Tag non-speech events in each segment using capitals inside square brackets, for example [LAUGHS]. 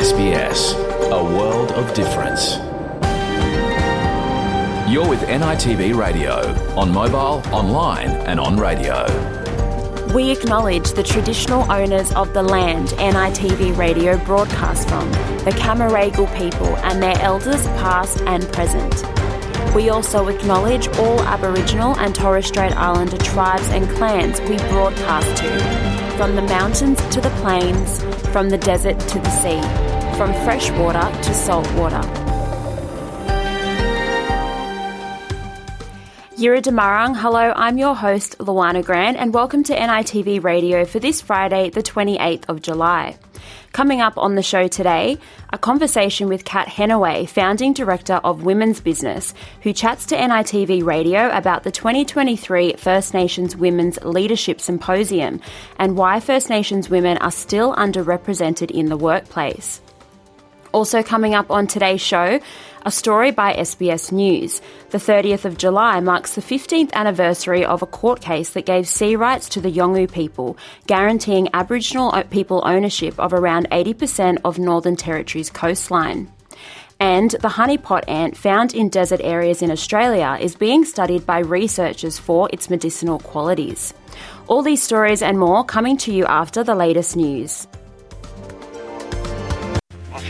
SBS, a world of difference. You're with NITV Radio, on mobile, online, and on radio. We acknowledge the traditional owners of the land NITV Radio broadcasts from, the Cammeraygal people and their elders past and present. We also acknowledge all Aboriginal and Torres Strait Islander tribes and clans we broadcast to, from the mountains to the plains, from the desert to the sea, from fresh water to salt water. Yiradhu Marang, hello, I'm your host, Luana Grant, and welcome to NITV Radio for this Friday, the 28th of July. Coming up on the show today, a conversation with Kat Henaway, founding director of Women's Business, who chats to NITV Radio about the 2023 First Nations Women's Leadership Symposium and why First Nations women are still underrepresented in the workplace. Also, coming up on today's show, a story by SBS News. The 30th of July marks the 15th anniversary of a court case that gave sea rights to the Yolngu people, guaranteeing Aboriginal people ownership of around 80% of Northern Territory's coastline. And the honeypot ant found in desert areas in Australia is being studied by researchers for its medicinal qualities. All these stories and more coming to you after the latest news.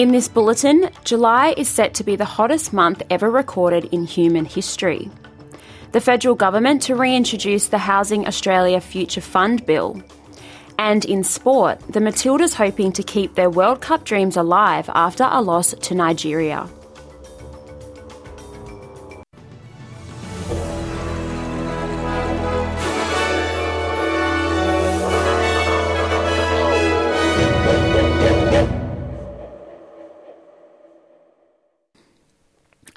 In this bulletin, July is set to be the hottest month ever recorded in human history. The federal government to reintroduce the Housing Australia Future Fund bill. And in sport, the Matildas hoping to keep their World Cup dreams alive after a loss to Nigeria.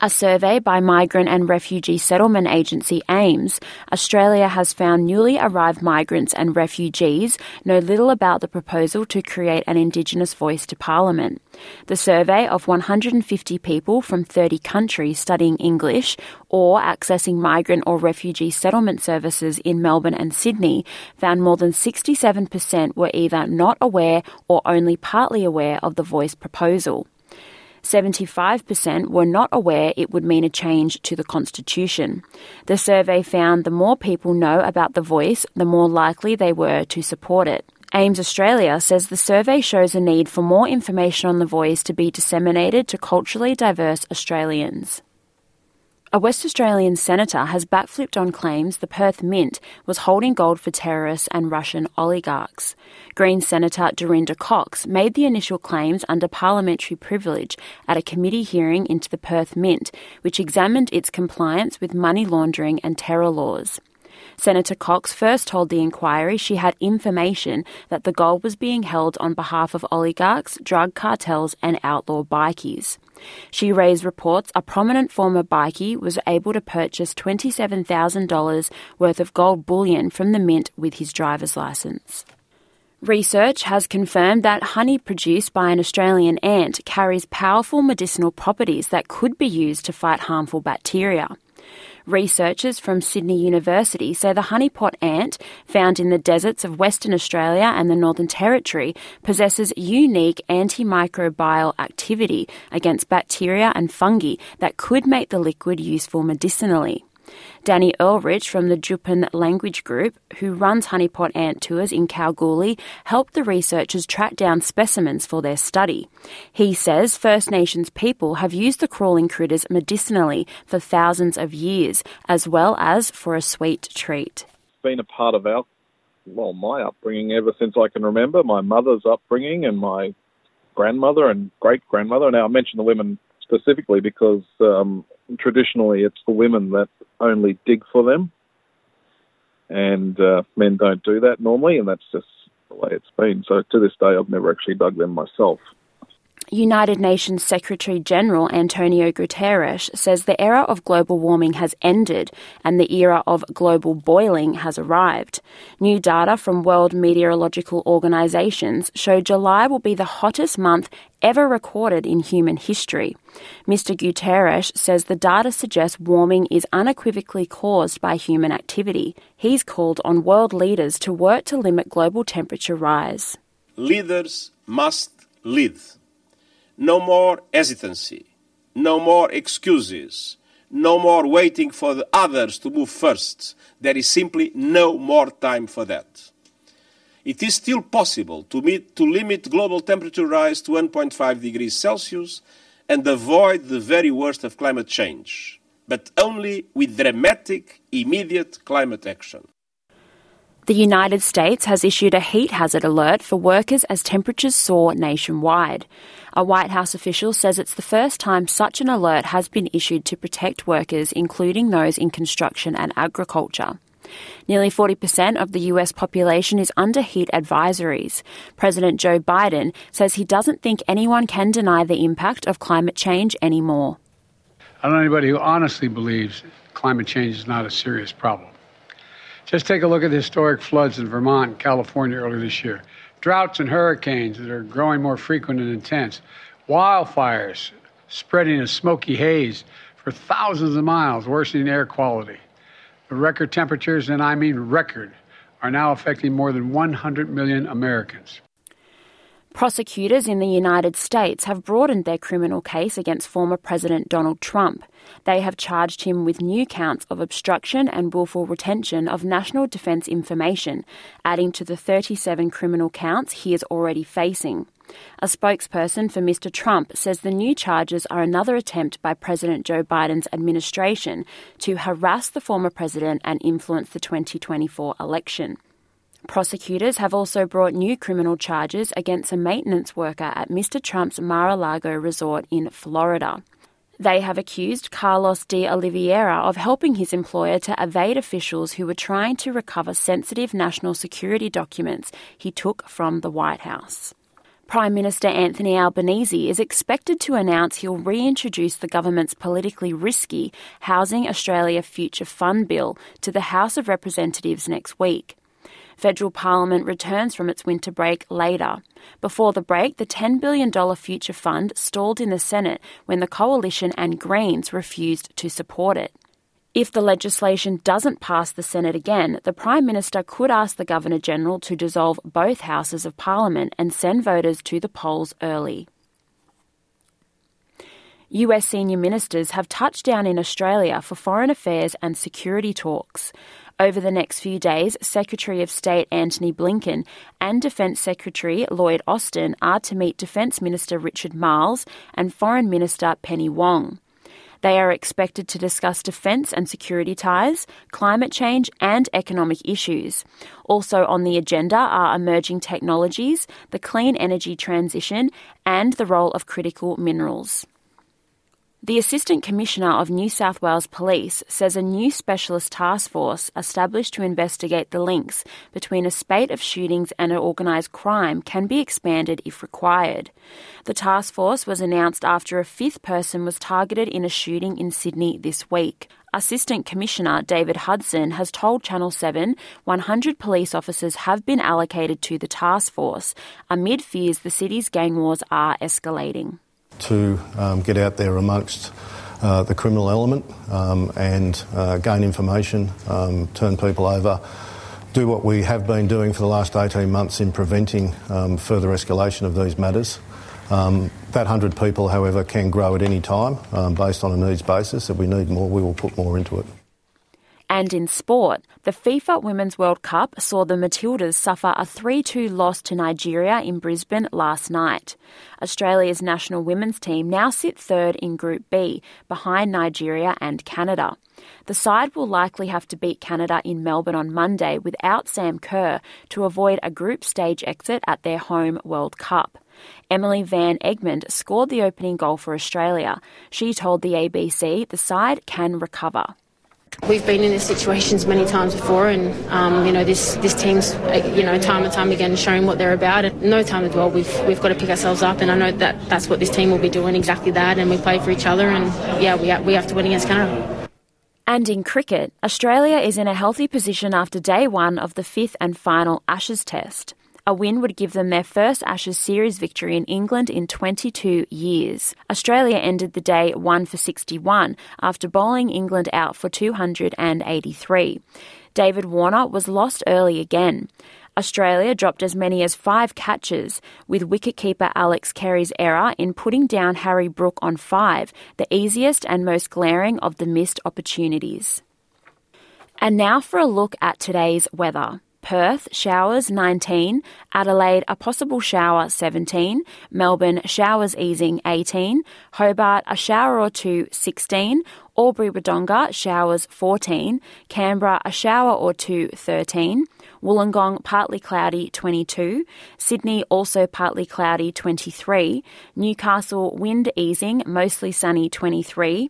A survey by migrant and refugee settlement agency AMES, Australia has found newly arrived migrants and refugees know little about the proposal to create an Indigenous voice to Parliament. The survey of 150 people from 30 countries studying English or accessing migrant or refugee settlement services in Melbourne and Sydney found more than 67% were either not aware or only partly aware of the voice proposal. 75% were not aware it would mean a change to the Constitution. The survey found the more people know about the voice, the more likely they were to support it. AMES Australia says the survey shows a need for more information on the voice to be disseminated to culturally diverse Australians. A West Australian senator has backflipped on claims the Perth Mint was holding gold for terrorists and Russian oligarchs. Green Senator Dorinda Cox made the initial claims under parliamentary privilege at a committee hearing into the Perth Mint, which examined its compliance with money laundering and terror laws. Senator Cox first told the inquiry she had information that the gold was being held on behalf of oligarchs, drug cartels, and outlaw bikies. She raised reports a prominent former bikie was able to purchase $27,000 worth of gold bullion from the mint with his driver's license. Research has confirmed that honey produced by an Australian ant carries powerful medicinal properties that could be used to fight harmful bacteria. Researchers from Sydney University say the honeypot ant, found in the deserts of Western Australia and the Northern Territory, possesses unique antimicrobial activity against bacteria and fungi that could make the liquid useful medicinally. Danny Ulrich from the Tjupan Language Group, who runs honeypot ant tours in Kalgoorlie, helped the researchers track down specimens for their study. He says First Nations people have used the crawling critters medicinally for thousands of years, as well as for a sweet treat. Been a part of our, well, my upbringing ever since I can remember, my mother's upbringing and my grandmother and great grandmother. Now, I mention the women specifically because um, traditionally it's the women that only dig for them, and uh, men don't do that normally, and that's just the way it's been. So to this day, I've never actually dug them myself. United Nations Secretary General Antonio Guterres says the era of global warming has ended and the era of global boiling has arrived. New data from world meteorological organizations show July will be the hottest month ever recorded in human history. Mr. Guterres says the data suggests warming is unequivocally caused by human activity. He's called on world leaders to work to limit global temperature rise. Leaders must lead no more hesitancy. No more excuses. No more waiting for the others to move first. There is simply no more time for that. It is still possible to, meet, to limit global temperature rise to 1.5 degrees Celsius and avoid the very worst of climate change, but only with dramatic, immediate climate action. The United States has issued a heat hazard alert for workers as temperatures soar nationwide. A White House official says it's the first time such an alert has been issued to protect workers, including those in construction and agriculture. Nearly 40% of the US population is under heat advisories. President Joe Biden says he doesn't think anyone can deny the impact of climate change anymore. I don't know anybody who honestly believes climate change is not a serious problem. Just take a look at the historic floods in Vermont and California earlier this year. Droughts and hurricanes that are growing more frequent and intense. Wildfires spreading a smoky haze for thousands of miles, worsening air quality. The record temperatures, and I mean record, are now affecting more than 100 million Americans. Prosecutors in the United States have broadened their criminal case against former President Donald Trump. They have charged him with new counts of obstruction and willful retention of national defense information, adding to the 37 criminal counts he is already facing. A spokesperson for Mr. Trump says the new charges are another attempt by President Joe Biden's administration to harass the former president and influence the 2024 election. Prosecutors have also brought new criminal charges against a maintenance worker at Mr. Trump's Mar a Lago resort in Florida. They have accused Carlos de Oliveira of helping his employer to evade officials who were trying to recover sensitive national security documents he took from the White House. Prime Minister Anthony Albanese is expected to announce he'll reintroduce the government's politically risky Housing Australia Future Fund bill to the House of Representatives next week. Federal Parliament returns from its winter break later. Before the break, the $10 billion future fund stalled in the Senate when the Coalition and Greens refused to support it. If the legislation doesn't pass the Senate again, the Prime Minister could ask the Governor General to dissolve both houses of Parliament and send voters to the polls early. US senior ministers have touched down in Australia for foreign affairs and security talks. Over the next few days, Secretary of State Antony Blinken and Defence Secretary Lloyd Austin are to meet Defence Minister Richard Marles and Foreign Minister Penny Wong. They are expected to discuss defence and security ties, climate change, and economic issues. Also on the agenda are emerging technologies, the clean energy transition, and the role of critical minerals. The Assistant Commissioner of New South Wales Police says a new specialist task force established to investigate the links between a spate of shootings and organised crime can be expanded if required. The task force was announced after a fifth person was targeted in a shooting in Sydney this week. Assistant Commissioner David Hudson has told Channel 7 100 police officers have been allocated to the task force amid fears the city's gang wars are escalating to um, get out there amongst uh, the criminal element um, and uh, gain information, um, turn people over, do what we have been doing for the last 18 months in preventing um, further escalation of these matters. Um, that 100 people, however, can grow at any time um, based on a needs basis. If we need more, we will put more into it. And in sport, the FIFA Women's World Cup saw the Matildas suffer a 3 2 loss to Nigeria in Brisbane last night. Australia's national women's team now sit third in Group B, behind Nigeria and Canada. The side will likely have to beat Canada in Melbourne on Monday without Sam Kerr to avoid a group stage exit at their home World Cup. Emily Van Egmond scored the opening goal for Australia. She told the ABC the side can recover We've been in these situations many times before, and um, you know this this team's uh, you know time and time again showing what they're about. And no time as well, we've we've got to pick ourselves up, and I know that that's what this team will be doing exactly that. And we play for each other, and yeah, we we have to win against Canada. And in cricket, Australia is in a healthy position after day one of the fifth and final Ashes test. A win would give them their first Ashes series victory in England in 22 years. Australia ended the day 1 for 61 after bowling England out for 283. David Warner was lost early again. Australia dropped as many as five catches, with wicketkeeper Alex Carey's error in putting down Harry Brook on five, the easiest and most glaring of the missed opportunities. And now for a look at today's weather. Perth, showers 19, Adelaide, a possible shower 17, Melbourne, showers easing 18, Hobart, a shower or two 16, Albury Wodonga, showers 14, Canberra, a shower or two 13, Wollongong, partly cloudy 22, Sydney, also partly cloudy 23, Newcastle, wind easing, mostly sunny 23,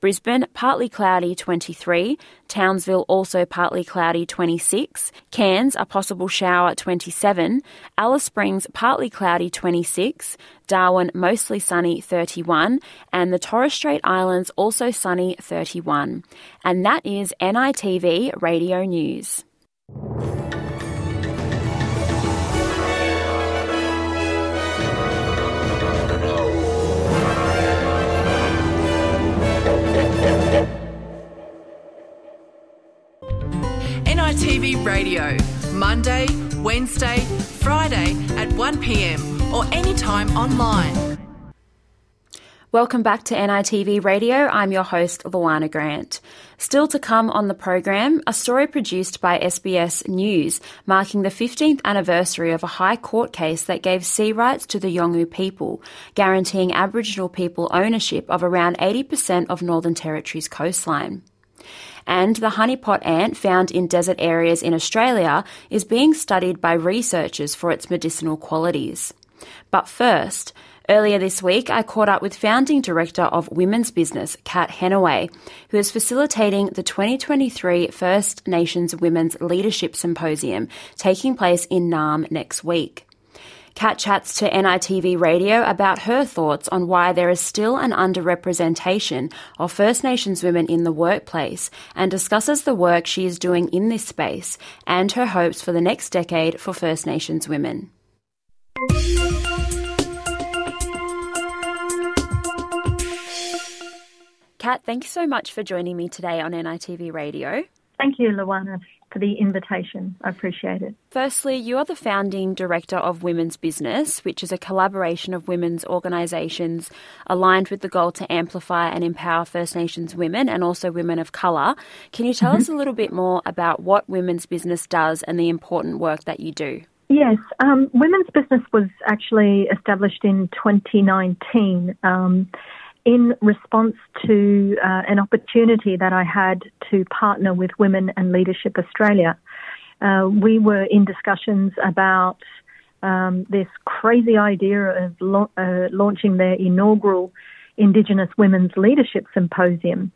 Brisbane, partly cloudy 23. Townsville, also partly cloudy 26. Cairns, a possible shower 27. Alice Springs, partly cloudy 26. Darwin, mostly sunny 31. And the Torres Strait Islands, also sunny 31. And that is NITV Radio News. NITV Radio, Monday, Wednesday, Friday at 1pm or anytime online. Welcome back to NITV Radio. I'm your host, Luana Grant. Still to come on the program, a story produced by SBS News marking the 15th anniversary of a High Court case that gave sea rights to the Yolngu people, guaranteeing Aboriginal people ownership of around 80% of Northern Territory's coastline and the honeypot ant found in desert areas in Australia is being studied by researchers for its medicinal qualities. But first, Earlier this week, I caught up with founding director of Women's Business, Kat Henaway, who is facilitating the 2023 First Nations Women's Leadership Symposium taking place in Naarm next week. Kat chats to NITV Radio about her thoughts on why there is still an underrepresentation of First Nations women in the workplace and discusses the work she is doing in this space and her hopes for the next decade for First Nations women. Kat, thank you so much for joining me today on NITV Radio. Thank you, Luana, for the invitation. I appreciate it. Firstly, you are the founding director of Women's Business, which is a collaboration of women's organisations aligned with the goal to amplify and empower First Nations women and also women of colour. Can you tell mm-hmm. us a little bit more about what Women's Business does and the important work that you do? Yes, um, Women's Business was actually established in 2019. Um, in response to uh, an opportunity that I had to partner with Women and Leadership Australia. Uh, we were in discussions about um, this crazy idea of uh, launching their inaugural Indigenous Women's Leadership Symposium.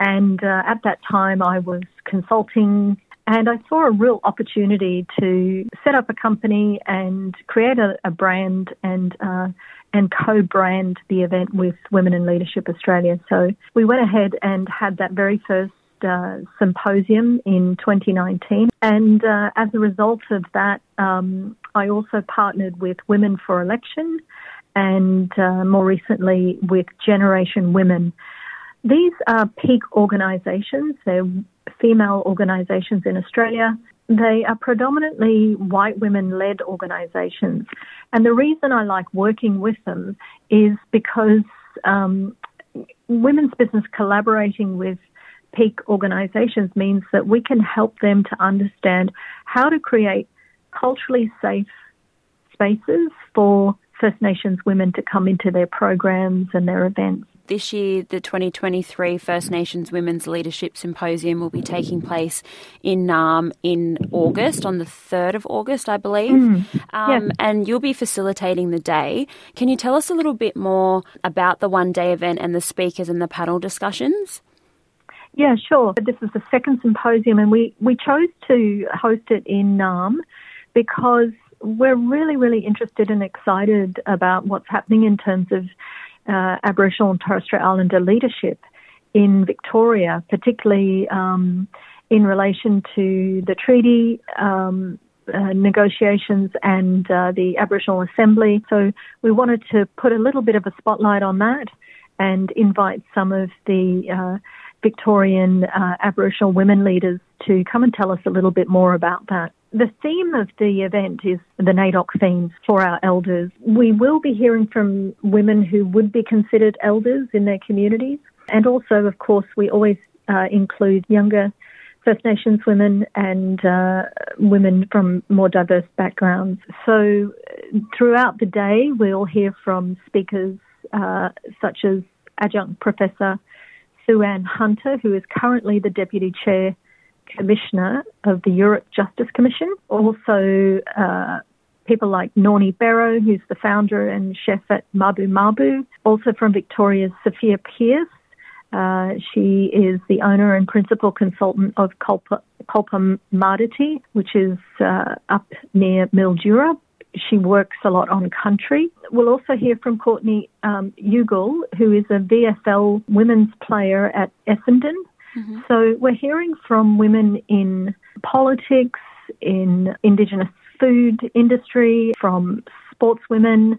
And uh, at that time, I was consulting and I saw a real opportunity to set up a company and create a, a brand and uh, and co-brand the event with Women in Leadership Australia. So we went ahead and had that very first uh, symposium in 2019. And uh, as a result of that, um, I also partnered with Women for Election and uh, more recently with Generation Women. These are peak organisations. They're female organisations in Australia. They are predominantly white women led organisations. And the reason I like working with them is because um, women's business collaborating with peak organisations means that we can help them to understand how to create culturally safe spaces for First Nations women to come into their programs and their events. This year, the 2023 First Nations Women's Leadership Symposium will be taking place in Naarm in August, on the 3rd of August, I believe. Mm, um, yeah. And you'll be facilitating the day. Can you tell us a little bit more about the one day event and the speakers and the panel discussions? Yeah, sure. This is the second symposium, and we, we chose to host it in Naarm because we're really, really interested and excited about what's happening in terms of uh, Aboriginal and Torres Strait Islander leadership in Victoria, particularly um, in relation to the treaty. Um, uh, negotiations and uh, the Aboriginal Assembly. So we wanted to put a little bit of a spotlight on that and invite some of the uh, Victorian uh, Aboriginal women leaders to come and tell us a little bit more about that. The theme of the event is the NAIDOC themes for our elders. We will be hearing from women who would be considered elders in their communities. And also, of course, we always uh, include younger First Nations women and uh, women from more diverse backgrounds. So throughout the day, we'll hear from speakers uh, such as adjunct professor Sue-Anne Hunter, who is currently the deputy chair commissioner of the Yoorrook Justice Commission. Also, uh, people like Nornie Bero, who's the founder and chef at Mabu Mabu. Also from Victoria, Sophia Pierce. uh, she is the owner and principal consultant of Culpa Marditi, which is uh, up near Mildura. She works a lot on country. We'll also hear from Courtney um, Ugle, who is a VFL women's player at Essendon. Mm-hmm. So we're hearing from women in politics, in Indigenous food industry, from sportswomen,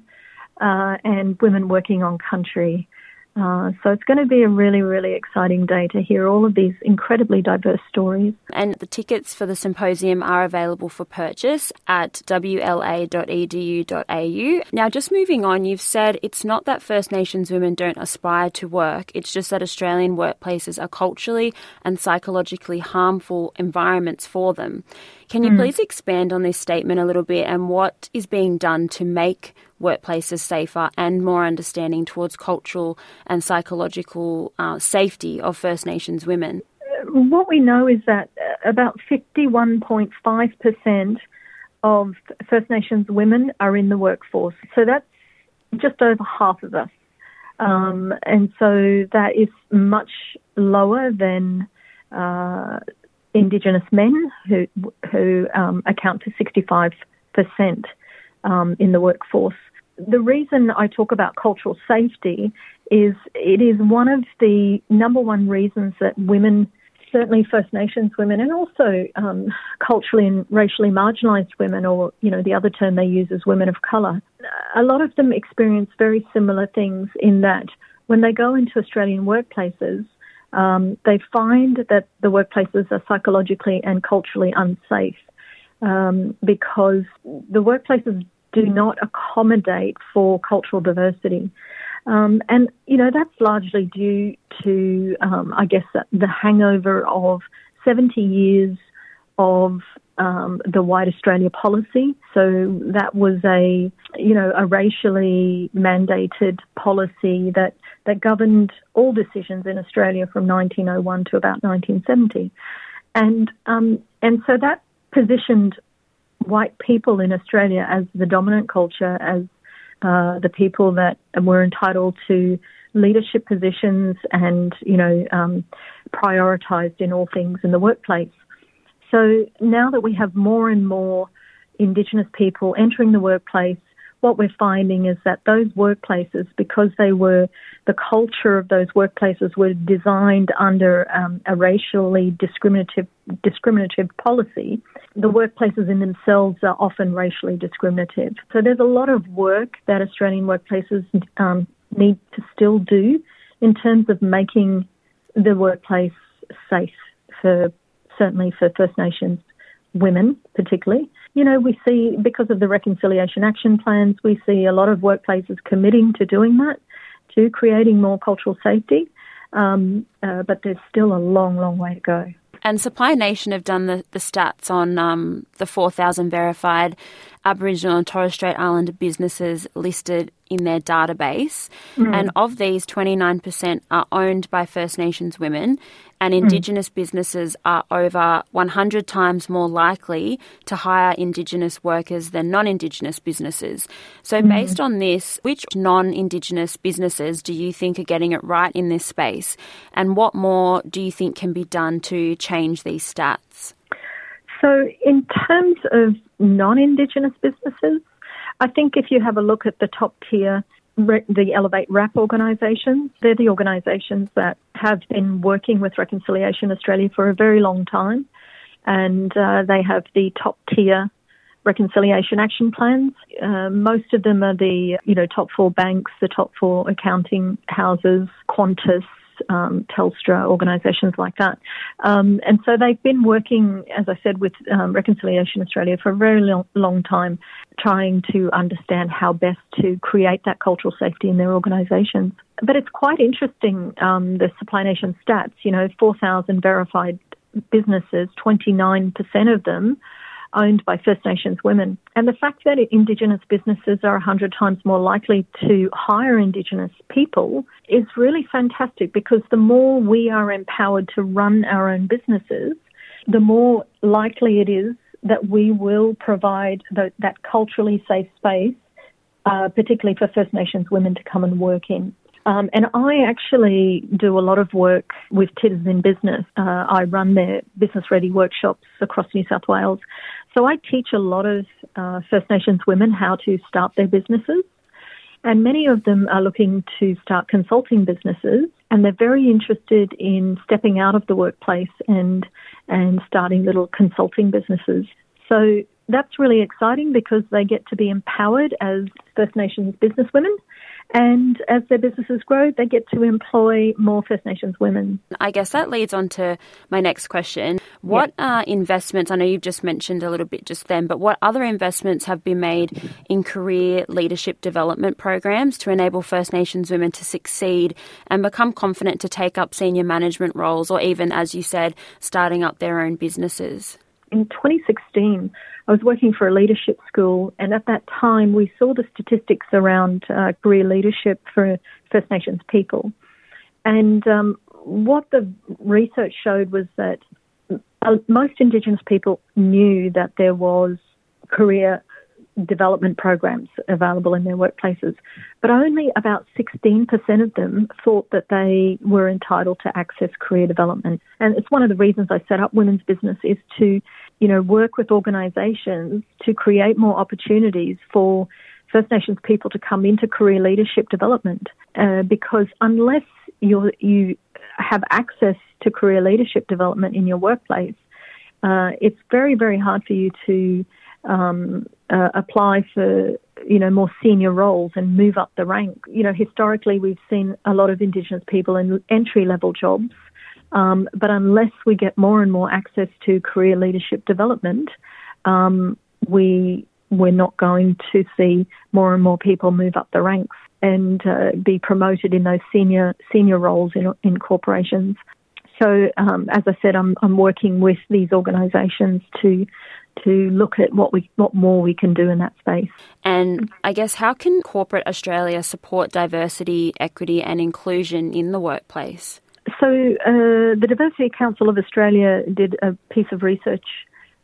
uh, and women working on country. Uh, so it's going to be a really, really exciting day to hear all of these incredibly diverse stories. And the tickets for the symposium are available for purchase at wla.edu.au. Now, just moving on, you've said it's not that First Nations women don't aspire to work, it's just that Australian workplaces are culturally and psychologically harmful environments for them. Can you mm. please expand on this statement a little bit and what is being done to make workplaces safer and more understanding towards cultural and psychological uh, safety of First Nations women? What we know is that uh, about 51.5% of First Nations women are in the workforce. So that's just over half of us. Um, and so that is much lower than uh, Indigenous men who who um, account for 65 percent um, in the workforce. The reason I talk about cultural safety is it is one of the number one reasons that women, certainly First Nations women, and also um, culturally and racially marginalised women, or you know the other term they use is women of colour, a lot of them experience very similar things in that when they go into Australian workplaces, um, they find that the workplaces are psychologically and culturally unsafe. Um, because the workplaces do not accommodate for cultural diversity. Um, and, you know, that's largely due to, um, I guess, the hangover of 70 years of um, the White Australia policy. So that was a, you know, a racially mandated policy that, that governed all decisions in Australia from 1901 to about 1970. And, um, and so that positioned white people in Australia as the dominant culture, as uh, the people that were entitled to leadership positions and, you know, um, prioritized in all things in the workplace. So now that we have more and more Indigenous people entering the workplace, what we're finding is that those workplaces, because they were, the culture of those workplaces were designed under um, a racially discriminative, discriminative policy, the workplaces in themselves are often racially discriminative. So there's a lot of work that Australian workplaces um, need to still do in terms of making the workplace safe for, certainly for First Nations women particularly. You know, we see, because of the reconciliation action plans, we see a lot of workplaces committing to doing that, to creating more cultural safety, um, uh, but there's still a long, long way to go. And Supply Nation have done the, the stats on um, the 4,000 verified Aboriginal and Torres Strait Islander businesses listed in their database. Mm. And of these, 29% are owned by First Nations women and Indigenous businesses are over 100 times more likely to hire Indigenous workers than non Indigenous businesses. So, Mm. based on this, which non Indigenous businesses do you think are getting it right in this space? And what more do you think can be done to change these stats? So, in terms of non Indigenous businesses, I think if you have a look at the top tier, the Elevate RAP organisations, they're the organisations that have been working with Reconciliation Australia for a very long time, and uh, they have the top tier reconciliation action plans. Uh, most of them are the you know top four banks, the top four accounting houses, Qantas, um, Telstra, organisations like that. Um, and so they've been working, as I said, with um, Reconciliation Australia for a very long, long time, trying to understand how best to create that cultural safety in their organisations. But it's quite interesting, um, the Supply Nation stats, you know, 4,000 verified businesses, 29% of them owned by First Nations women. And the fact that Indigenous businesses are 100 times more likely to hire Indigenous people is really fantastic because the more we are empowered to run our own businesses, the more likely it is that we will provide the, that culturally safe space, uh, particularly for First Nations women to come and work in. Um, and I actually do a lot of work with Titters in Business. Uh, I run their business ready workshops across New South Wales. So I teach a lot of uh, First Nations women how to start their businesses. And many of them are looking to start consulting businesses and they're very interested in stepping out of the workplace and, and starting little consulting businesses. So that's really exciting because they get to be empowered as First Nations businesswomen and as their businesses grow, they get to employ more First Nations women. I guess that leads on to my next question. What uh, investments, I know you've just mentioned a little bit just then, but what other investments have been made in career leadership development programs to enable First Nations women to succeed and become confident to take up senior management roles or even, as you said, starting up their own businesses? In 2016, I was working for a leadership school, and at that time, we saw the statistics around uh, career leadership for First Nations people. And um, what the research showed was that uh, most Indigenous people knew that there was career development programs available in their workplaces, but only about 16% of them thought that they were entitled to access career development. And it's one of the reasons I set up Women's Business is to, you know, work with organisations to create more opportunities for First Nations people to come into career leadership development. Uh, because unless you you have access to career leadership development in your workplace, uh, it's very very hard for you to um, uh, apply for you know more senior roles and move up the rank. You know, historically we've seen a lot of Indigenous people in entry level jobs, um, but unless we get more and more access to career leadership development, um, we we're not going to see more and more people move up the ranks and uh, be promoted in those senior senior roles in in corporations. So, um, as I said, I'm I'm working with these organisations to to look at what we what more we can do in that space. And I guess how can corporate Australia support diversity, equity, and inclusion in the workplace? So, uh, the Diversity Council of Australia did a piece of research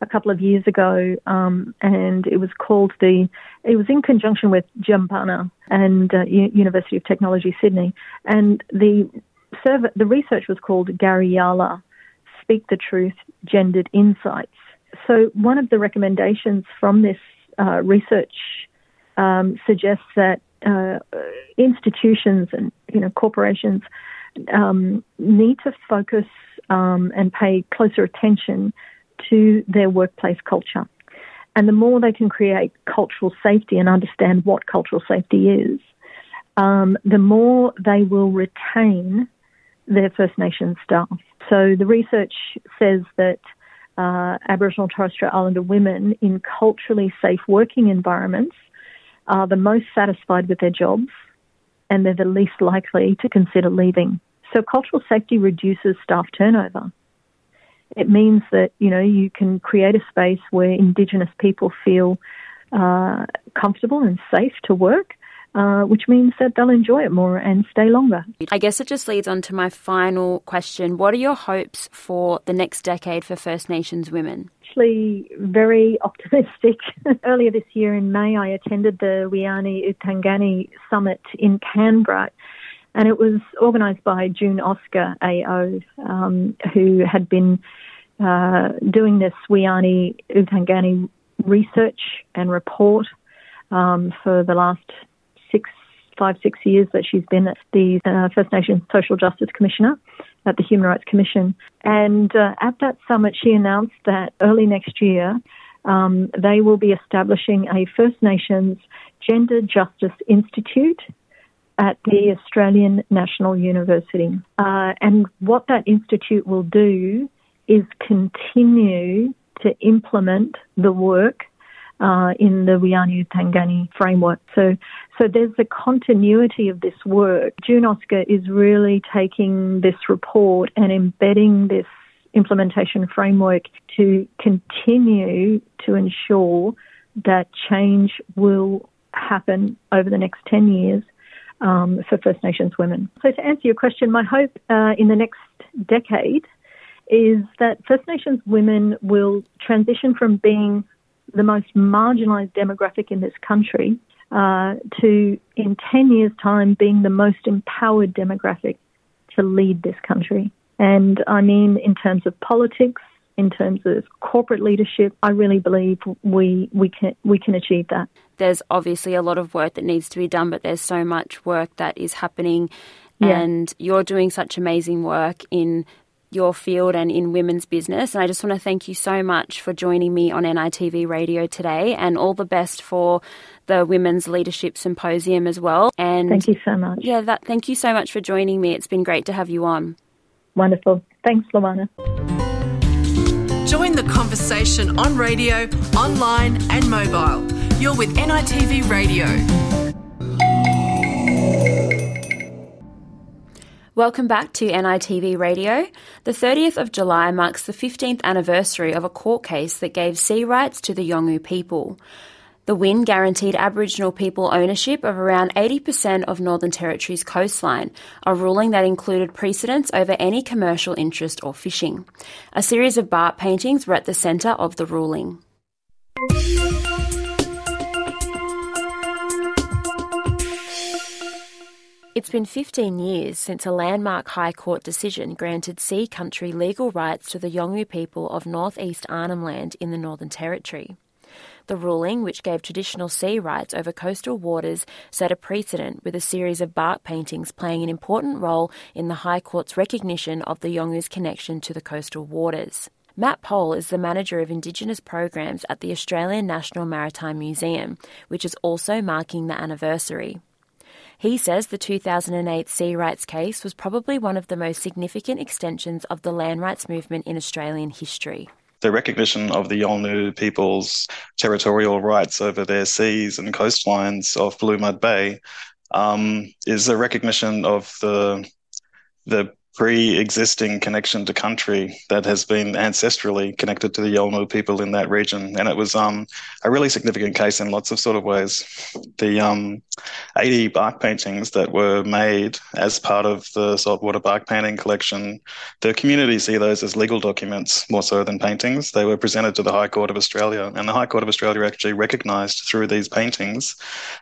a couple of years ago, um, and it was called the. It was in conjunction with Jumbunna and uh, U- University of Technology Sydney, and the survey, the research was called Gariyala, Speak the Truth, Gendered Insights. So one of the recommendations from this uh, research um, suggests that uh, institutions and you know corporations um, need to focus um, and pay closer attention to their workplace culture. And the more they can create cultural safety and understand what cultural safety is, um, the more they will retain their First Nations staff. So the research says that uh, Aboriginal and Torres Strait Islander women in culturally safe working environments are the most satisfied with their jobs and they're the least likely to consider leaving. So cultural safety reduces staff turnover. It means that, you know, you can create a space where Indigenous people feel uh, comfortable and safe to work, uh, which means that they'll enjoy it more and stay longer. I guess it just leads on to my final question. What are your hopes for the next decade for First Nations women? Actually, very optimistic. [LAUGHS] Earlier this year in May, I attended the Wiyi Yani U Thangani Summit in Canberra. And it was organised by June Oscar AO, um, who had been uh, doing this Wiani Utangani research and report um, for the last five, six years that she's been at the uh, First Nations Social Justice Commissioner at the Human Rights Commission. And uh, at that summit, she announced that early next year, um, they will be establishing a First Nations Gender Justice Institute at the Australian National University. Uh, and what that institute will do is continue to implement the work uh, in the Wiyi Yani U Thangani framework. So, so there's a continuity of this work. June Oscar is really taking this report and embedding this implementation framework to continue to ensure that change will happen over the next 10 years um, for First Nations women. So, to answer your question, my hope uh, in the next decade is that First Nations women will transition from being the most marginalised demographic in this country uh, to, in 10 years' time, being the most empowered demographic to lead this country. And I mean, in terms of politics, in terms of corporate leadership, I really believe we, we, can, we can achieve that. There's obviously a lot of work that needs to be done, but there's so much work that is happening. Yeah. And you're doing such amazing work in your field and in women's business. And I just want to thank you so much for joining me on NITV Radio today and all the best for the Women's Leadership Symposium as well. And thank you so much. Yeah, that, thank you so much for joining me. It's been great to have you on. Wonderful. Thanks, Luana. Join the conversation on radio, online, and mobile. You're with NITV Radio. Welcome back to NITV Radio. The 30th of July marks the 15th anniversary of a court case that gave sea rights to the Yolngu people. The win guaranteed Aboriginal people ownership of around 80% of Northern Territory's coastline, a ruling that included precedence over any commercial interest or fishing. A series of bark paintings were at the centre of the ruling. It's been 15 years since a landmark High Court decision granted Sea Country legal rights to the Yolngu people of North East Arnhem Land in the Northern Territory. The ruling, which gave traditional sea rights over coastal waters, set a precedent with a series of bark paintings playing an important role in the High Court's recognition of the Yolngu's connection to the coastal waters. Matt Poll is the manager of Indigenous programs at the Australian National Maritime Museum, which is also marking the anniversary. He says the 2008 sea rights case was probably one of the most significant extensions of the land rights movement in Australian history. The recognition of the Yolngu people's territorial rights over their seas and coastlines of Blue Mud Bay um, is a recognition of the the pre-existing connection to country that has been ancestrally connected to the Yolngu people in that region, and it was um, a really significant case in lots of sort of ways. The um, 80 bark paintings that were made as part of the saltwater bark painting collection, the community see those as legal documents more so than paintings. They were presented to the High Court of Australia, and the High Court of Australia actually recognised through these paintings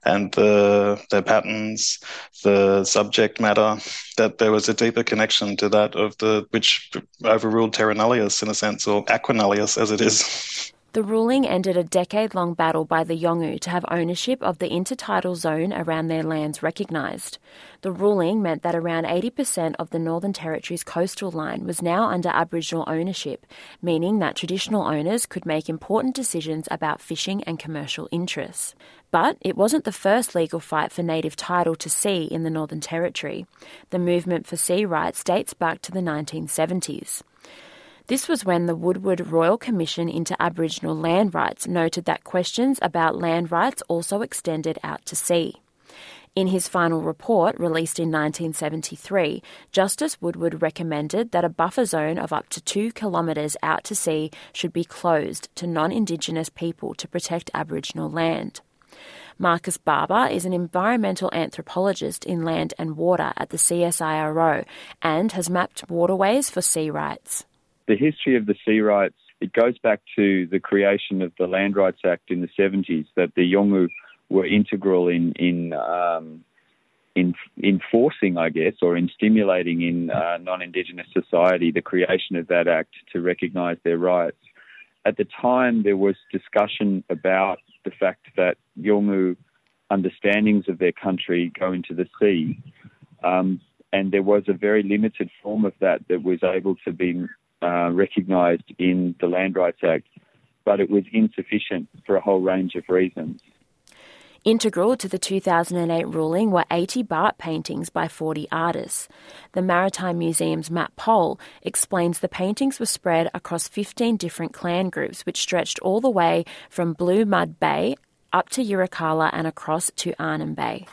and the the patterns, the subject matter, that there was a deeper connection to that of the which overruled terra nullius in a sense, or aqua nullius as it is. The ruling ended a decade long battle by the Yolngu to have ownership of the intertidal zone around their lands recognised. The ruling meant that around 80% of the Northern Territory's coastal line was now under Aboriginal ownership, meaning that traditional owners could make important decisions about fishing and commercial interests. But it wasn't the first legal fight for native title to sea in the Northern Territory. The movement for sea rights dates back to the 1970s. This was when the Woodward Royal Commission into Aboriginal land rights noted that questions about land rights also extended out to sea. In his final report, released in 1973, Justice Woodward recommended that a buffer zone of up to two kilometres out to sea should be closed to non Indigenous people to protect Aboriginal land. Marcus Barber is an environmental anthropologist in land and water at the CSIRO and has mapped waterways for sea rights. The history of the sea rights it goes back to the creation of the Land Rights Act in the 70s that the Yolngu were integral in in um, in enforcing, I guess, or in stimulating in uh, non-Indigenous society the creation of that act to recognise their rights. At the time, there was discussion about the fact that Yolngu understandings of their country go into the sea. Um, and there was a very limited form of that that was able to be uh, recognised in the Land Rights Act, but it was insufficient for a whole range of reasons. Integral to the 2008 ruling were 80 bark paintings by 40 artists. The Maritime Museum's Matt Poll explains the paintings were spread across 15 different clan groups, which stretched all the way from Blue Mud Bay up to Yirrkala and across to Arnhem Bay.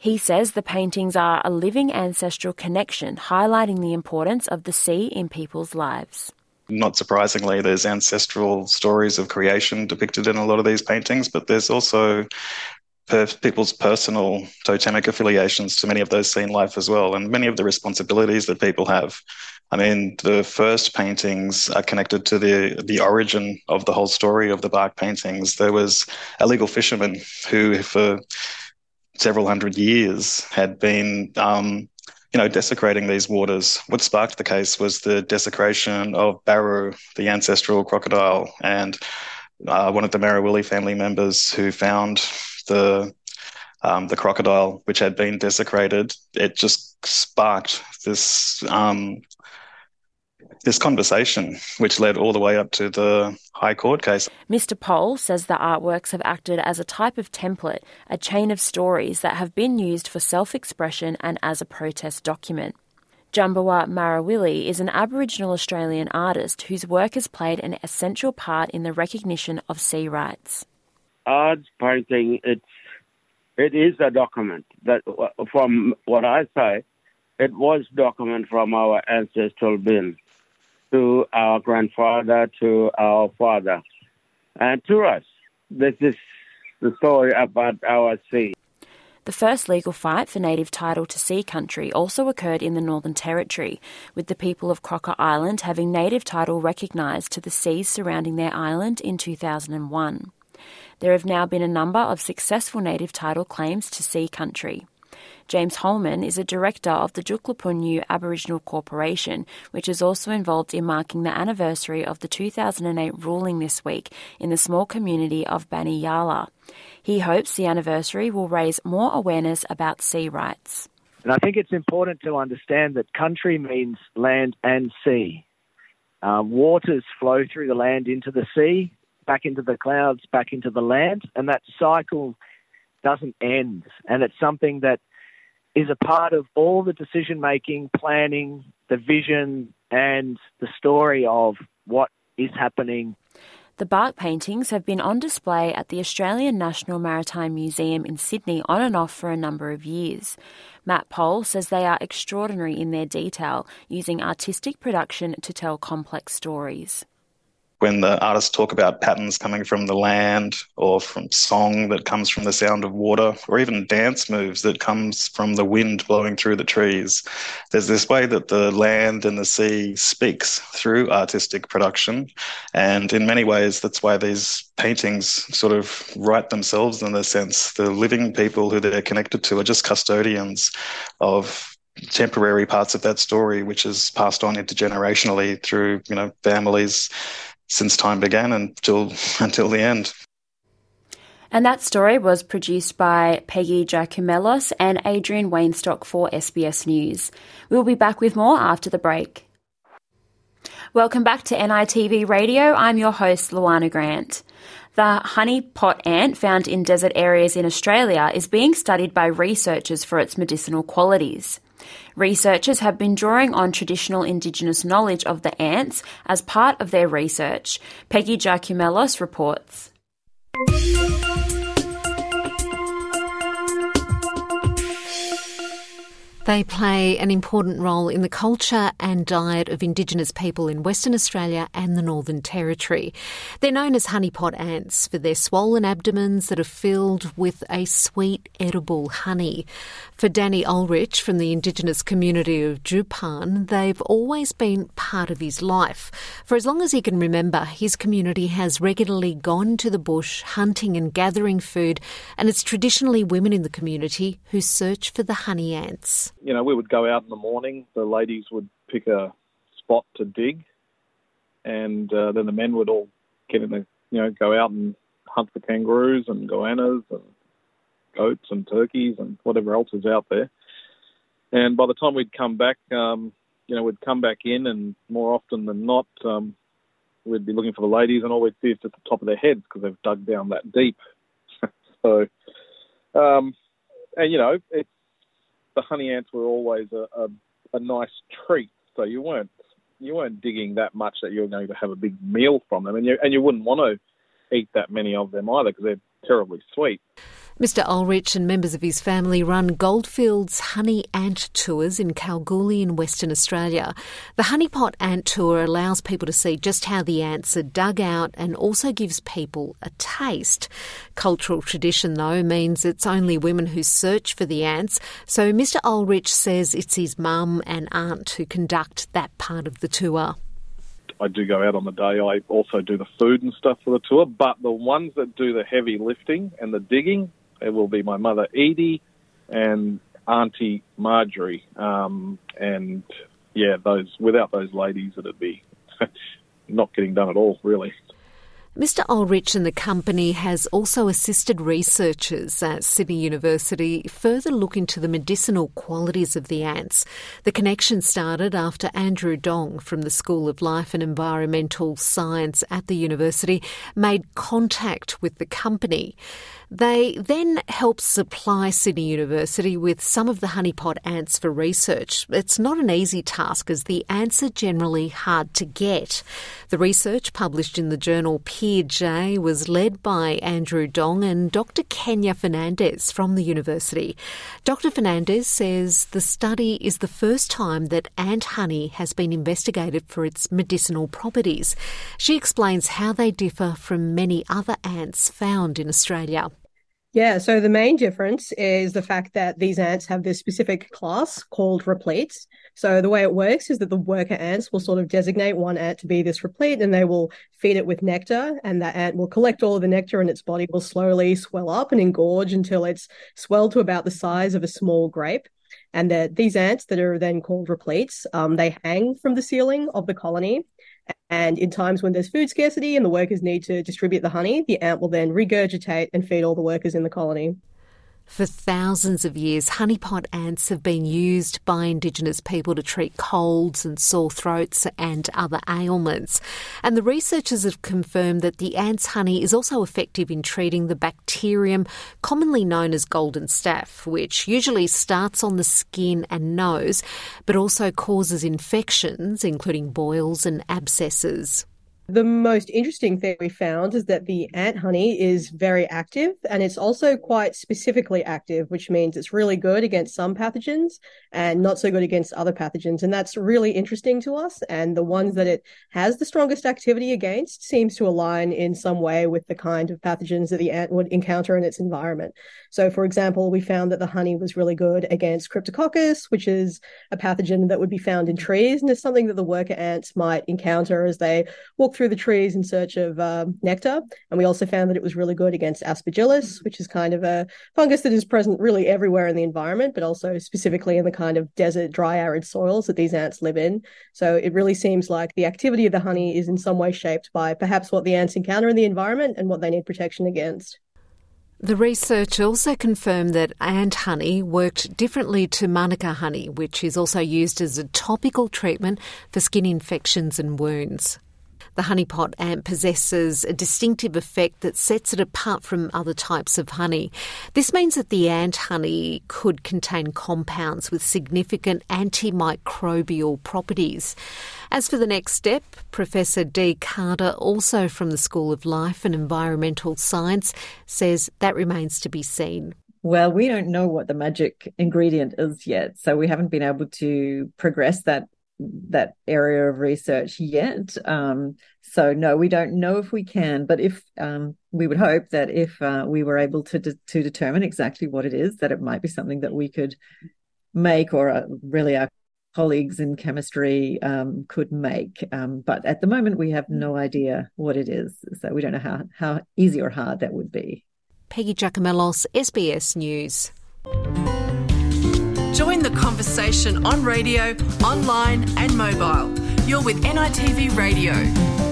He says the paintings are a living ancestral connection, highlighting the importance of the sea in people's lives. Not surprisingly, there's ancestral stories of creation depicted in a lot of these paintings, but there's also people's personal totemic affiliations to many of those seen life as well, and many of the responsibilities that people have. I mean, the first paintings are connected to the the origin of the whole story of the bark paintings. There was a legal fisherman who, for several hundred years, had been um, you know, desecrating these waters. What sparked the case was the desecration of Baru, the ancestral crocodile, and uh, one of the Marawili family members who found the um, the crocodile, which had been desecrated, it just sparked this um, this conversation, which led all the way up to the High Court case. Mr. Poll says the artworks have acted as a type of template, a chain of stories that have been used for self expression and as a protest document. Djambawa Marawili is an Aboriginal Australian artist whose work has played an essential part in the recognition of sea rights art painting, it's it is a document that, from what I say, it was document from our ancestral being to our grandfather, to our father, and to us. This is the story about our sea. The first legal fight for native title to sea country also occurred in the Northern Territory, with the people of Croker Island having native title recognised to the seas surrounding their island in 2001. There have now been a number of successful native title claims to sea country. James Holman is a director of the Juklapunyu Aboriginal Corporation, which is also involved in marking the anniversary of the 2008 ruling this week in the small community of Baniyala. He hopes the anniversary will raise more awareness about sea rights. And I think it's important to understand that country means land and sea. Um, waters flow through the land into the sea, back into the clouds, back into the land, and that cycle doesn't end. And it's something that is a part of all the decision making, planning, the vision, and the story of what is happening. The bark paintings have been on display at the Australian National Maritime Museum in Sydney on and off for a number of years. Matt Poll says they are extraordinary in their detail, using artistic production to tell complex stories when the artists talk about patterns coming from the land or from song that comes from the sound of water or even dance moves that comes from the wind blowing through the trees there's this way that the land and the sea speaks through artistic production. And in many ways that's why these paintings sort of write themselves in a sense the living people who they're connected to are just custodians of temporary parts of that story, which is passed on intergenerationally through you know families since time began until [LAUGHS] until the end. And that story was produced by Peggy Giakoumelos and Adrian Weinstock for SBS News. We'll be back with more after the break. Welcome back to NITV Radio. I'm your host, Luana Grant. The honey pot ant found in desert areas in Australia is being studied by researchers for its medicinal qualities. Researchers have been drawing on traditional Indigenous knowledge of the ants as part of their research. Peggy Giakoumelos reports. They play an important role in the culture and diet of Indigenous people in Western Australia and the Northern Territory. They're known as honeypot ants for their swollen abdomens that are filled with a sweet, edible honey. For Danny Ulrich from the Indigenous community of Tjupan, they've always been part of his life. For as long as he can remember, his community has regularly gone to the bush hunting and gathering food, and it's traditionally women in the community who search for the honey ants you know, we would go out in the morning. The ladies would pick a spot to dig, and uh, then the men would all get in the, you know, go out and hunt for kangaroos and goannas and goats and turkeys and whatever else is out there. And by the time we'd come back, um, you know, we'd come back in, and more often than not, um, we'd be looking for the ladies, and all we'd see is just the top of their heads because they've dug down that deep. [LAUGHS] so, um, and you know, it's the honey ants were always a, a, a nice treat. So you weren't you weren't digging that much that you were going to have a big meal from them, and you and you wouldn't want to eat that many of them either because they're terribly sweet. Mr. Ulrich and members of his family run Goldfields Honey Ant Tours in Kalgoorlie in Western Australia. The Honeypot Ant Tour allows people to see just how the ants are dug out and also gives people a taste. Cultural tradition, though, means it's only women who search for the ants, so Mr. Ulrich says it's his mum and aunt who conduct that part of the tour. I do go out on the day. I also do the food and stuff for the tour, but the ones that do the heavy lifting and the digging it will be my mother Edie and Auntie Marjorie. Um, and yeah, those without those ladies, it'd be [LAUGHS] not getting done at all, really. Mr. Ulrich and the company has also assisted researchers at Sydney University further look into the medicinal qualities of the ants. The connection started after Andrew Dong from the School of Life and Environmental Science at the university made contact with the company. They then help supply Sydney University with some of the honeypot ants for research. It's not an easy task as the ants are generally hard to get. The research published in the journal Peer J was led by Andrew Dong and Dr. Kenya Fernandes from the university. Dr. Fernandes says the study is the first time that ant honey has been investigated for its medicinal properties. She explains how they differ from many other ants found in Australia. Yeah, so the main difference is the fact that these ants have this specific class called repletes. So the way it works is that the worker ants will sort of designate one ant to be this replete and they will feed it with nectar and that ant will collect all of the nectar and its body will slowly swell up and engorge until it's swelled to about the size of a small grape. And that these ants that are then called repletes, um, they hang from the ceiling of the colony and in times when there's food scarcity and the workers need to distribute the honey, the ant will then regurgitate and feed all the workers in the colony. For thousands of years, honeypot ants have been used by Indigenous people to treat colds and sore throats and other ailments. And the researchers have confirmed that the ant's honey is also effective in treating the bacterium commonly known as golden staph, which usually starts on the skin and nose, but also causes infections, including boils and abscesses. The most interesting thing we found is that the ant honey is very active and it's also quite specifically active, which means it's really good against some pathogens and not so good against other pathogens. And that's really interesting to us. And the ones that it has the strongest activity against seems to align in some way with the kind of pathogens that the ant would encounter in its environment. So, for example, we found that the honey was really good against Cryptococcus, which is a pathogen that would be found in trees and is something that the worker ants might encounter as they walk through the trees in search of uh, nectar. And we also found that it was really good against aspergillus, which is kind of a fungus that is present really everywhere in the environment, but also specifically in the kind of desert, dry, arid soils that these ants live in. So it really seems like the activity of the honey is in some way shaped by perhaps what the ants encounter in the environment and what they need protection against. The research also confirmed that ant honey worked differently to manuka honey, which is also used as a topical treatment for skin infections and wounds. The honeypot ant possesses a distinctive effect that sets it apart from other types of honey. This means that the ant honey could contain compounds with significant antimicrobial properties. As for the next step, Professor Dee Carter, also from the School of Life and Environmental Science, says that remains to be seen. Well, we don't know what the magic ingredient is yet, so we haven't been able to progress that that area of research yet. Um, so no, we don't know if we can, but if um, we would hope that if uh, we were able to de- to determine exactly what it is, that it might be something that we could make, or uh, really our colleagues in chemistry um, could make. Um, but at the moment, we have no idea what it is, so we don't know how how easy or hard that would be. Peggy Giakoumelos, SBS News. Join the conversation on radio, online, and mobile. You're with NITV Radio.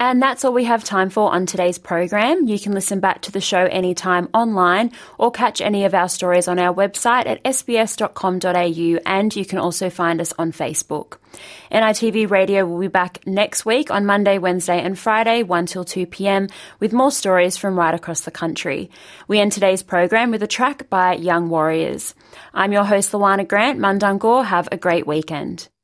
And that's all we have time for on today's program. You can listen back to the show anytime online or catch any of our stories on our website at sbs.com.au and you can also find us on Facebook. NITV Radio will be back next week on Monday, Wednesday and Friday 1 till 2 p.m. with more stories from right across the country. We end today's program with a track by Young Warriors. I'm your host, Luana Grant. Mundungur. Have a great weekend.